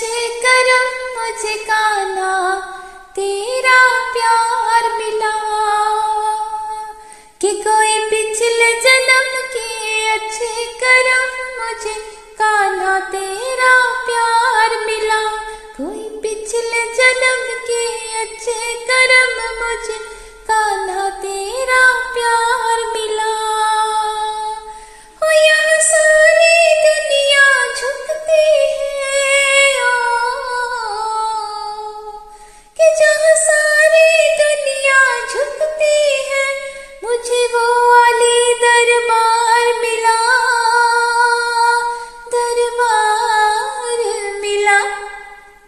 अच्छे कर्म मुझे काना, तेरा प्यार मिला। कि कोई पिछले जन्म की अच्छे कर्म मुझे काना, तेरा प्यार मिला। कोई पिछले जन्म के अच्छे कर्म मुझे कान्हा तेरा प्यार मिला। वो वाली दरबार मिला दरबार मिला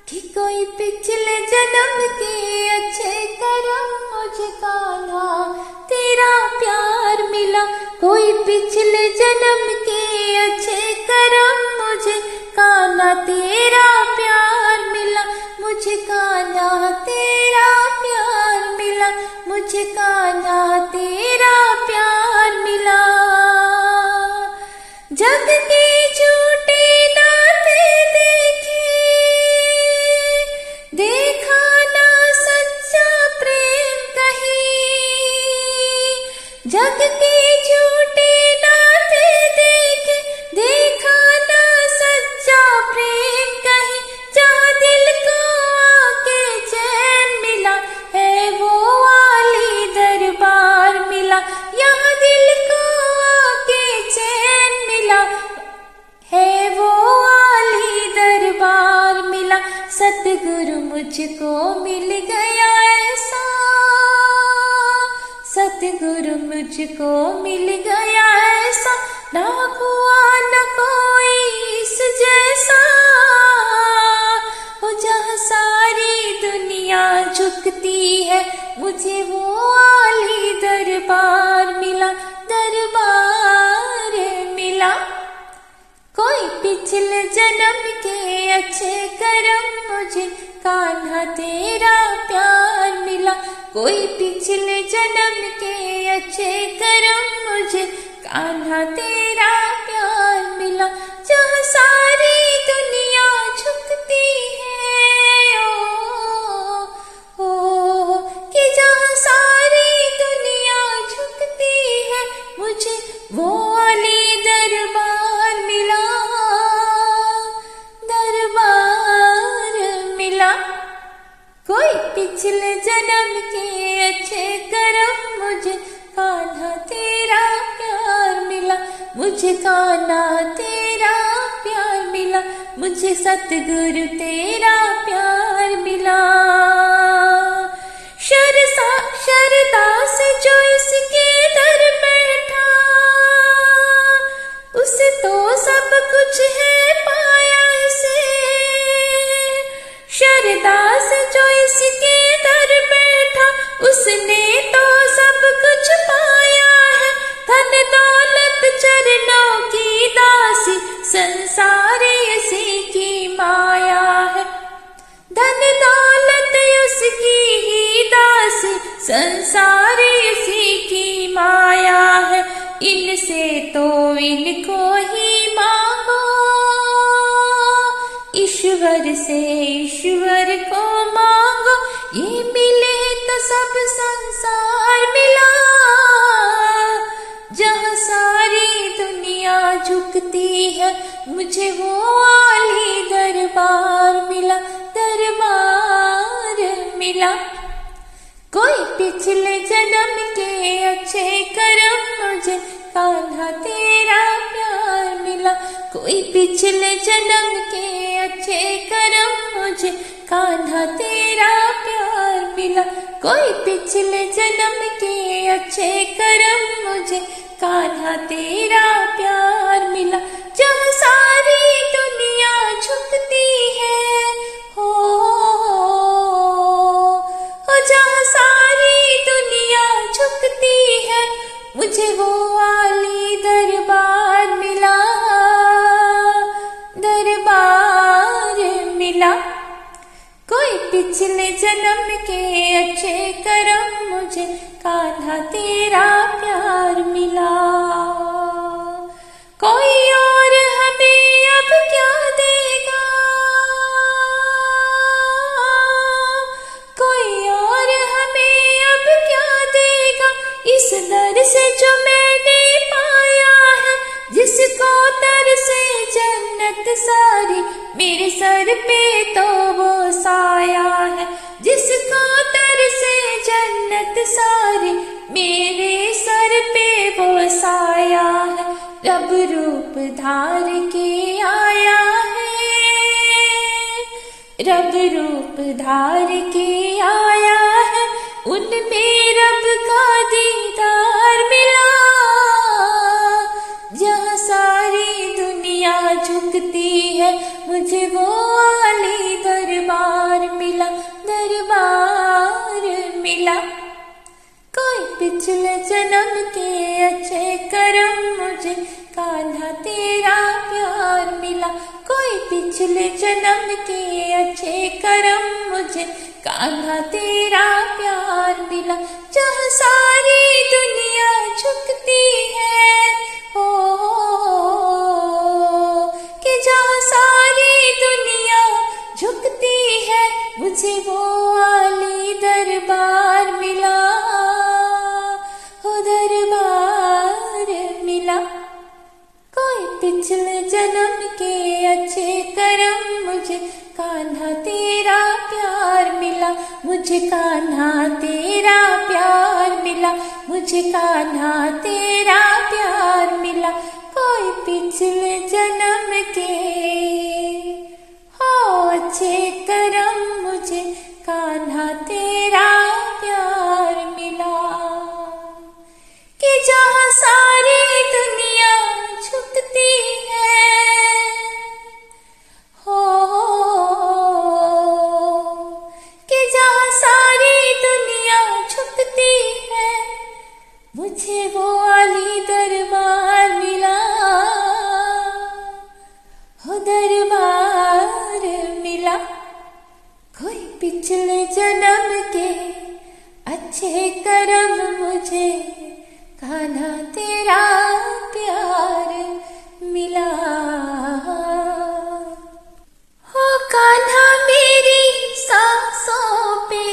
कि कोई पिछले जन्म के अच्छे कर्म मुझे कान्हा तेरा प्यार मिला। कोई पिछले जन्म के अच्छे कर्म मुझे कान्हा तेरा प्यार मिला। मुझे कान्हा तेरा प्यार मिला। मुझे कान्हा तेरा வந்து सतगुरु मुझको मिल गया ऐसा। सतगुरु मुझको मिल गया ऐसा। ना हुआ न कोई इस जैसा। वो जहाँ सारी दुनिया झुकती है, मुझे वो वाली दरबार मिला दरबार मिला। कोई पिछले जन्म से करम मुझे कान्हा तेरा प्यार मिला। कोई पिछले जन्म के अच्छे करम मुझे कान्हा तेरा प्यार मिला। जहाँ सारी दुनिया झुकती है ओ, ओ कि जहाँ सारी दुनिया झुकती है मुझे वो अली दरबार पिछले जन्म के अच्छे कर्म मुझे कान्हा तेरा प्यार मिला। मुझे कान्हा तेरा प्यार मिला। मुझे सतगुरु तेरा प्यार मिला। शरसा शरदा से जो इसके दर बैठा, उसे तो सब कुछ है पाया। शरदा से जो इसके दर बैठा उसने तो सब कुछ पाया है। धन दौलत चरणों की दासी, संसार इसी की माया है। धन दौलत उसकी ही दासी, संसार इसी की माया है। इनसे तो इनको ही मांगो। ईश्वर से ईश्वर को मांगो, ये मिले तो सब संसार मिला। जहाँ सारी दुनिया झुकती है, मुझे वो आली दरबार मिला दरबार मिला। कोई पिछले जन्म के अच्छे कर्म मुझे कान्हा तेरा प्यार मिला। कोई पिछले जन्म के अच्छे कर्म मुझे कान्हा तेरा प्यार मिला। कोई पिछले जन्म के अच्छे कर्म मुझे कान्हा तेरा प्यार मिला। जहाँ सारी दुनिया झुकती है हो, जहाँ सारी दुनिया झुकती मुझे वो आली दरबार मिला। मिला कोई पिछले जन्म के अच्छे कर्म मुझे कान्हा तेरा प्यार मिला। कोई और हमें अब क्या देगा? कोई और हमें अब क्या देगा? इस दर से जो है जिसको दर से जन्नत सारी, मेरे सर पे तो वो साया है। जिसको दर से जन्नत सारी, मेरे सर पे वो साया है। रब रूप धार के आया है। रब रूप धार के आया है। उनमें रब का दीदार मिला। झुकती है। मुझे वो आली दरबार मिला दरबार मिला। कोई पिछले जन्म के अच्छे कर्म मुझे कान्हा तेरा प्यार मिला। कोई पिछले जन्म के अच्छे कर्म मुझे कान्हा तेरा प्यार मिला। जहाँ सारी दुनिया झुकती है हो मुझे वो आली दरबार मिला हो दरबार मिला। कोई पिछले जन्म के अच्छे कर्म मुझे, कान्हा तेरा प्यार मिला। मुझे कान्हा तेरा प्यार मिला, मुझे कान्हा तेरा प्यार मिला। कोई पिछले जन्म के अच्छे कर्म मुझे कान्हा तेरा प्यार मिला। कि जहाँ सारी दुनिया झुकती है। हो, कि जहाँ सारी दुनिया झुकती है, मुझे वो आली दरबार मिला। हो दरबार मिला। कोई पिछले जन्म के अच्छे कर्म मुझे कान्हा तेरा प्यार मिला। हो मेरी सांसों पे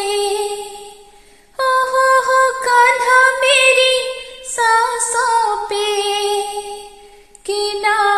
हो मेरी सांसों पे कि नाम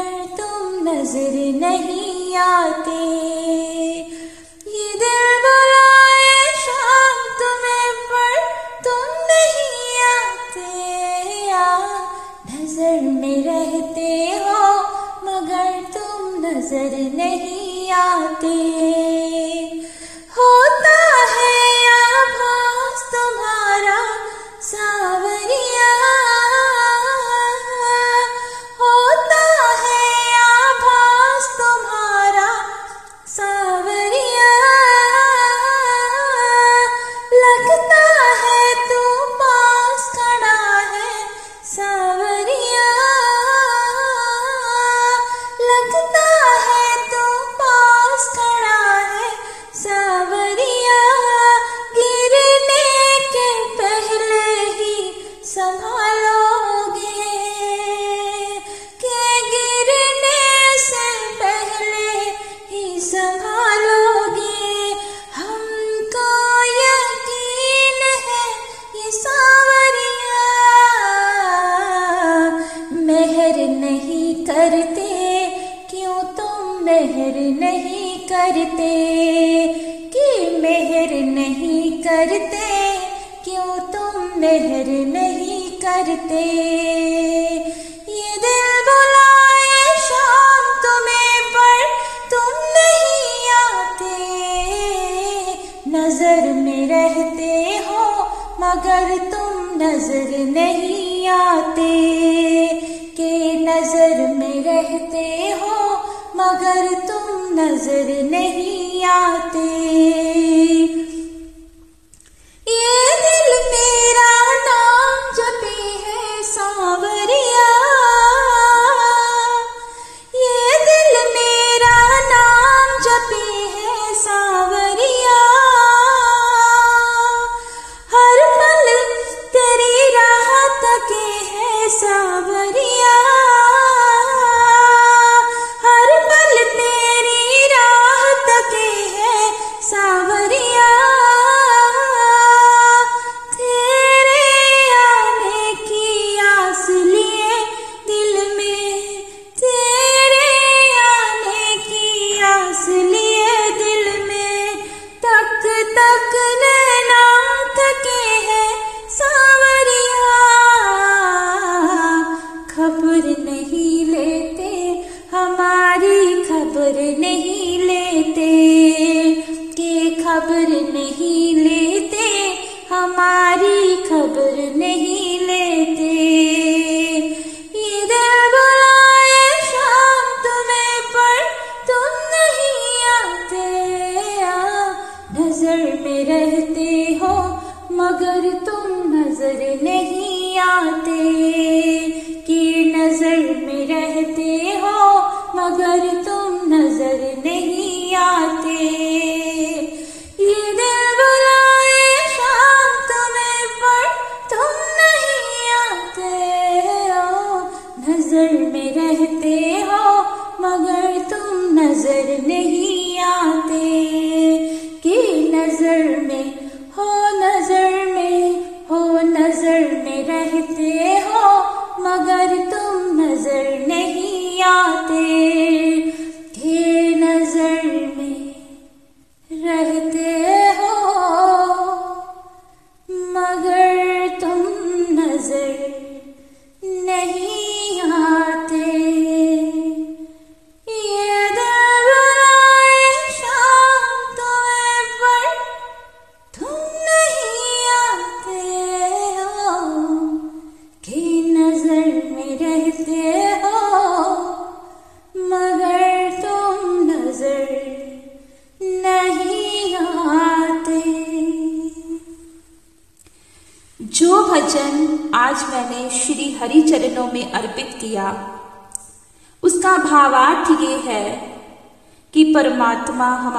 पर तुम नज़र नहीं आते। ये दिल बुलाए शाम तुम्हें पर तुम नहीं आते। या नज़र में रहते हो, मगर तुम नज़र नहीं आते। नज़र नहीं आते, के नज़र में रहते हो, मगर तुम नज़र नहीं आते। ये दिल मेरा नाम जपे है सांवरिया हमारी खबर नहीं लेते। बुलाए, शाम तुम्हें पर तुम नहीं आते। नज़र में रहते हो, मगर तुम नज़र नहीं आते। कि नज़र में रहते हो, मगर तुम नज़र नहीं आते।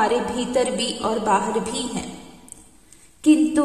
हमारे भीतर भी और बाहर भी हैं। किंतु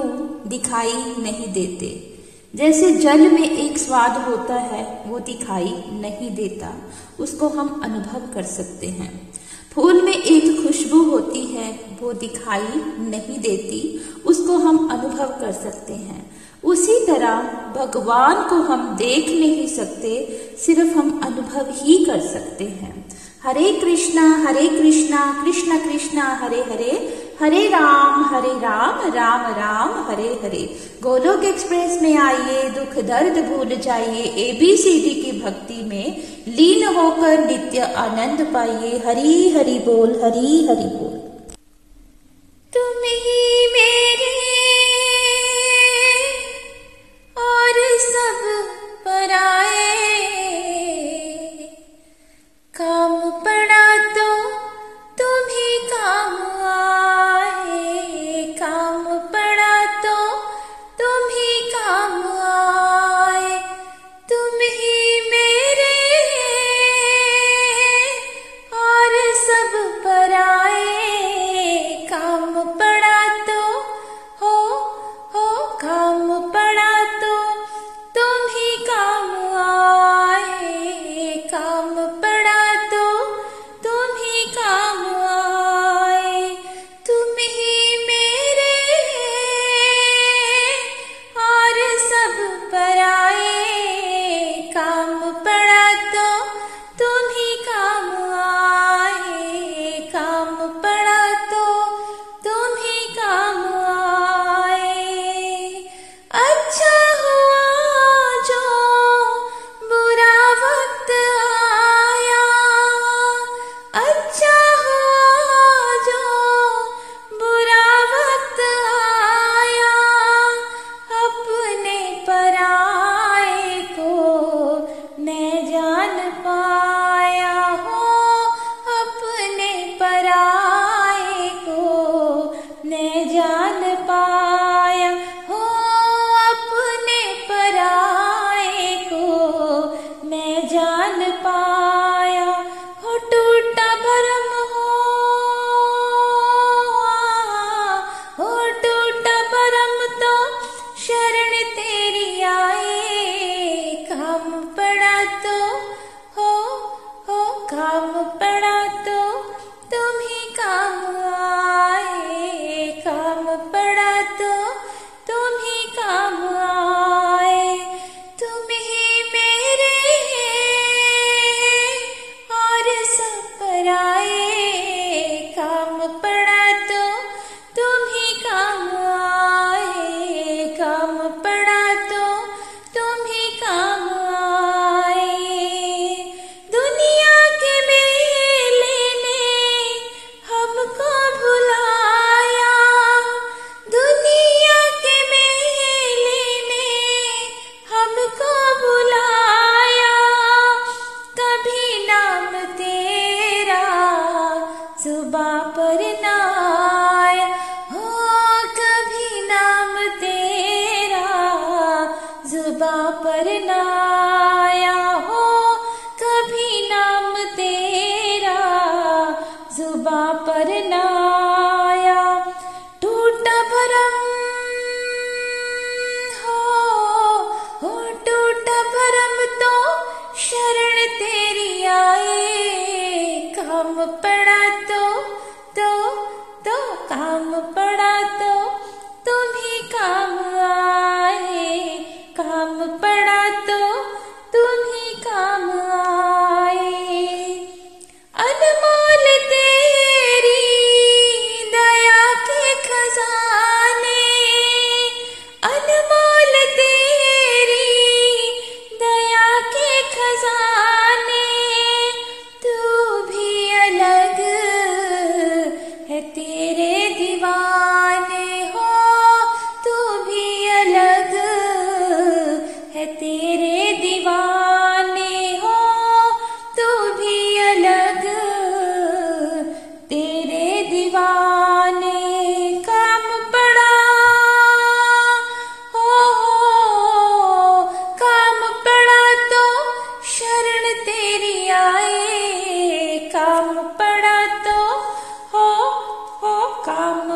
दिखाई नहीं देते। जैसे जल में एक स्वाद होता है, वो दिखाई नहीं देता। उसको हम अनुभव कर सकते हैं। फूल में एक खुशबू होती है, वो दिखाई नहीं देती। उसको हम अनुभव कर सकते हैं। उसी तरह भगवान को हम देख नहीं सकते, सिर्फ़ हम अनुभव ही कर सकते हैं। हरे कृष्णा हरे कृष्णा, कृष्ण कृष्णा, हरे हरे हरे राम हरे राम राम राम, हरे हरे। गोलोक एक्सप्रेस में आइए, दुख दर्द भूल जाइए एबीसीडी की भक्ति में लीन होकर नित्य आनंद पाइए। हरी हरि बोल, हरी हरि बोल। सब पराए काम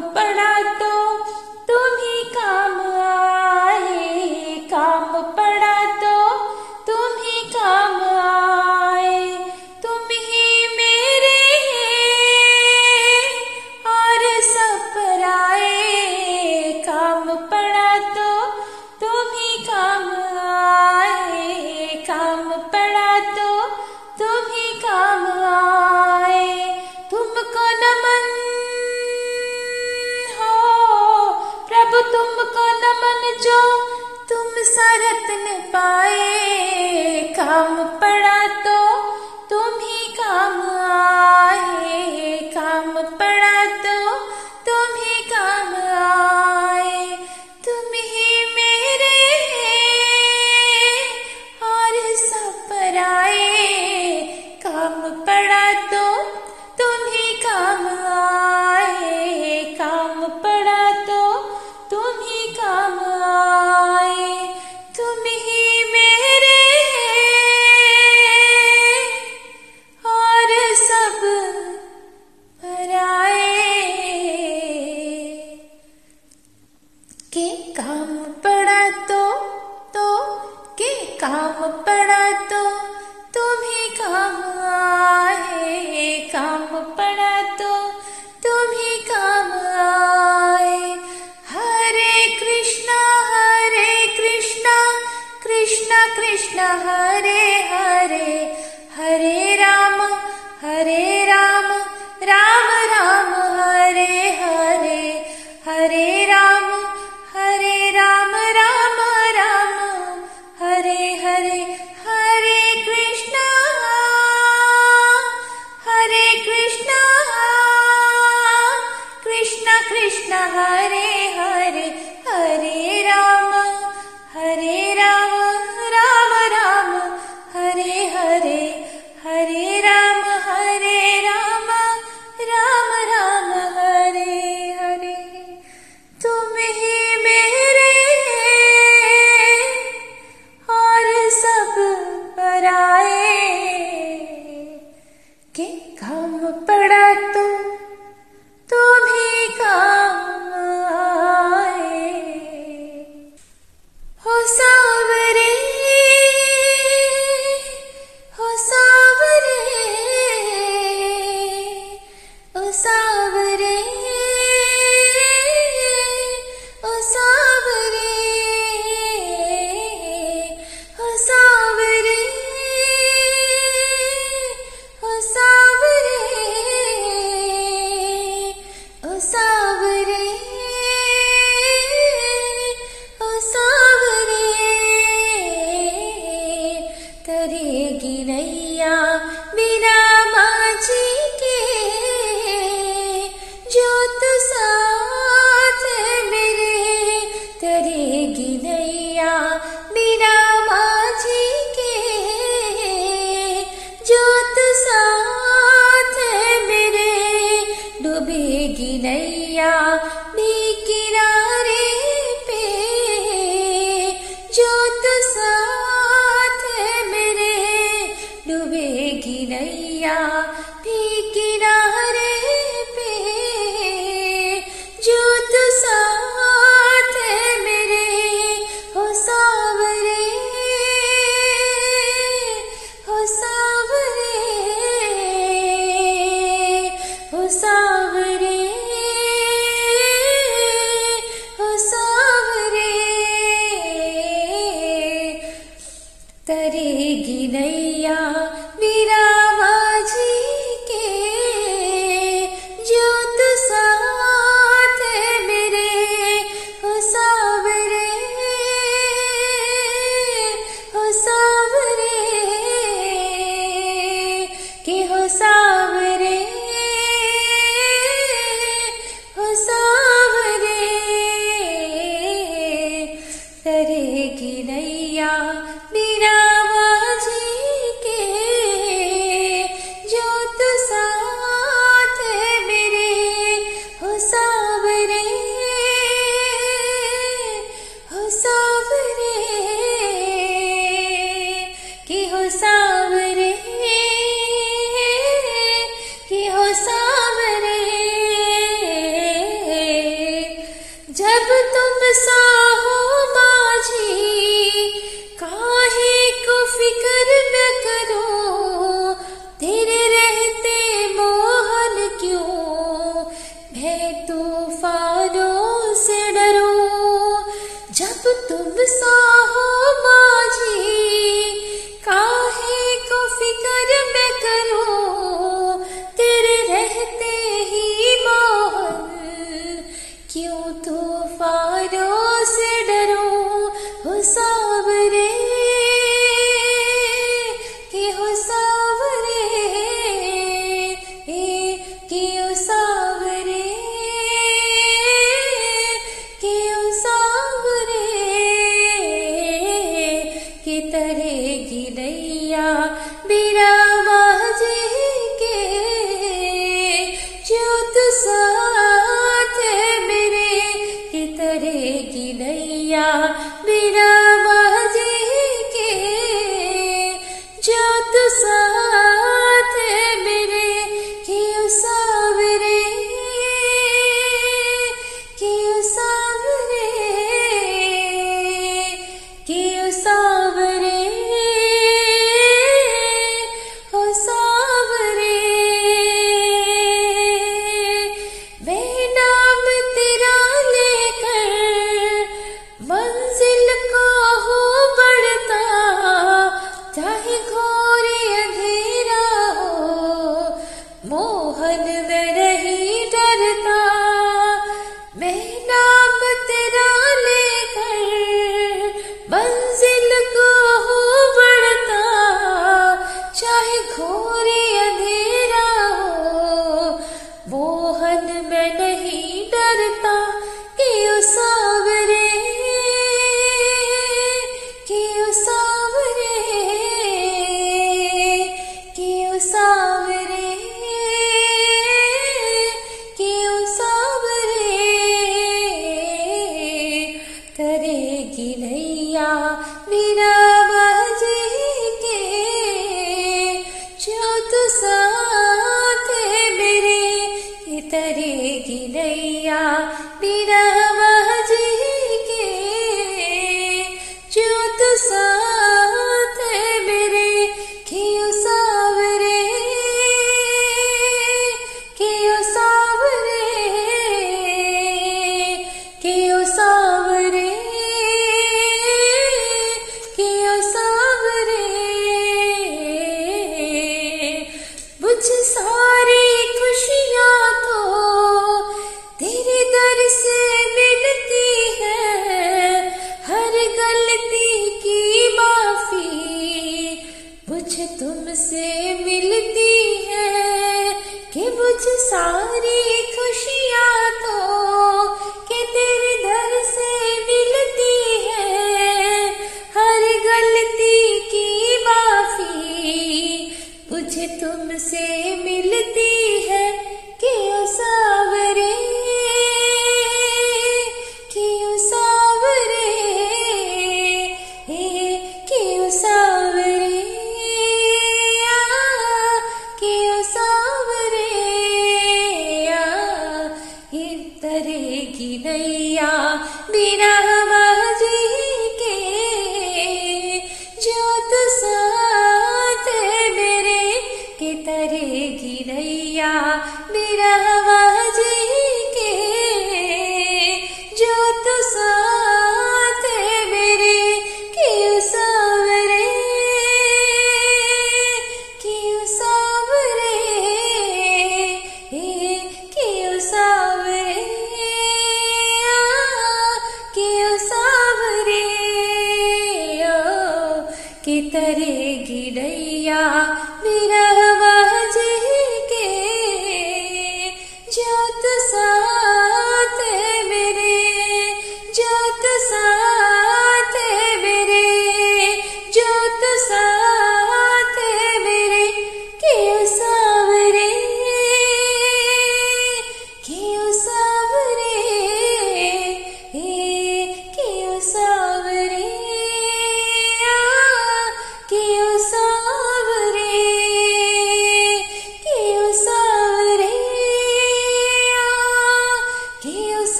पड़ा Um... ये काम पड़ा तो तुम्हें काम आए। हरे कृष्णा हरे कृष्णा कृष्णा कृष्णा, हरे हरे। हरे राम हरे राम राम राम, हरे हरे। हरे राम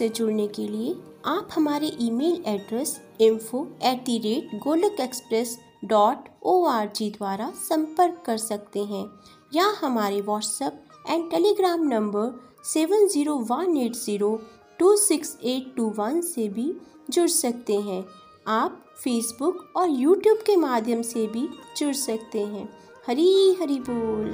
से जुड़ने के लिए आप हमारे email address info at the rate Golok express dot O R G द्वारा संपर्क कर सकते हैं या हमारे WhatsApp and Telegram number seven zero one eight zero two six eight two one से भी जुड़ सकते हैं। आप फेसबुक और यूट्यूब के माध्यम से भी जुड़ सकते हैं। हरी हरी बोल।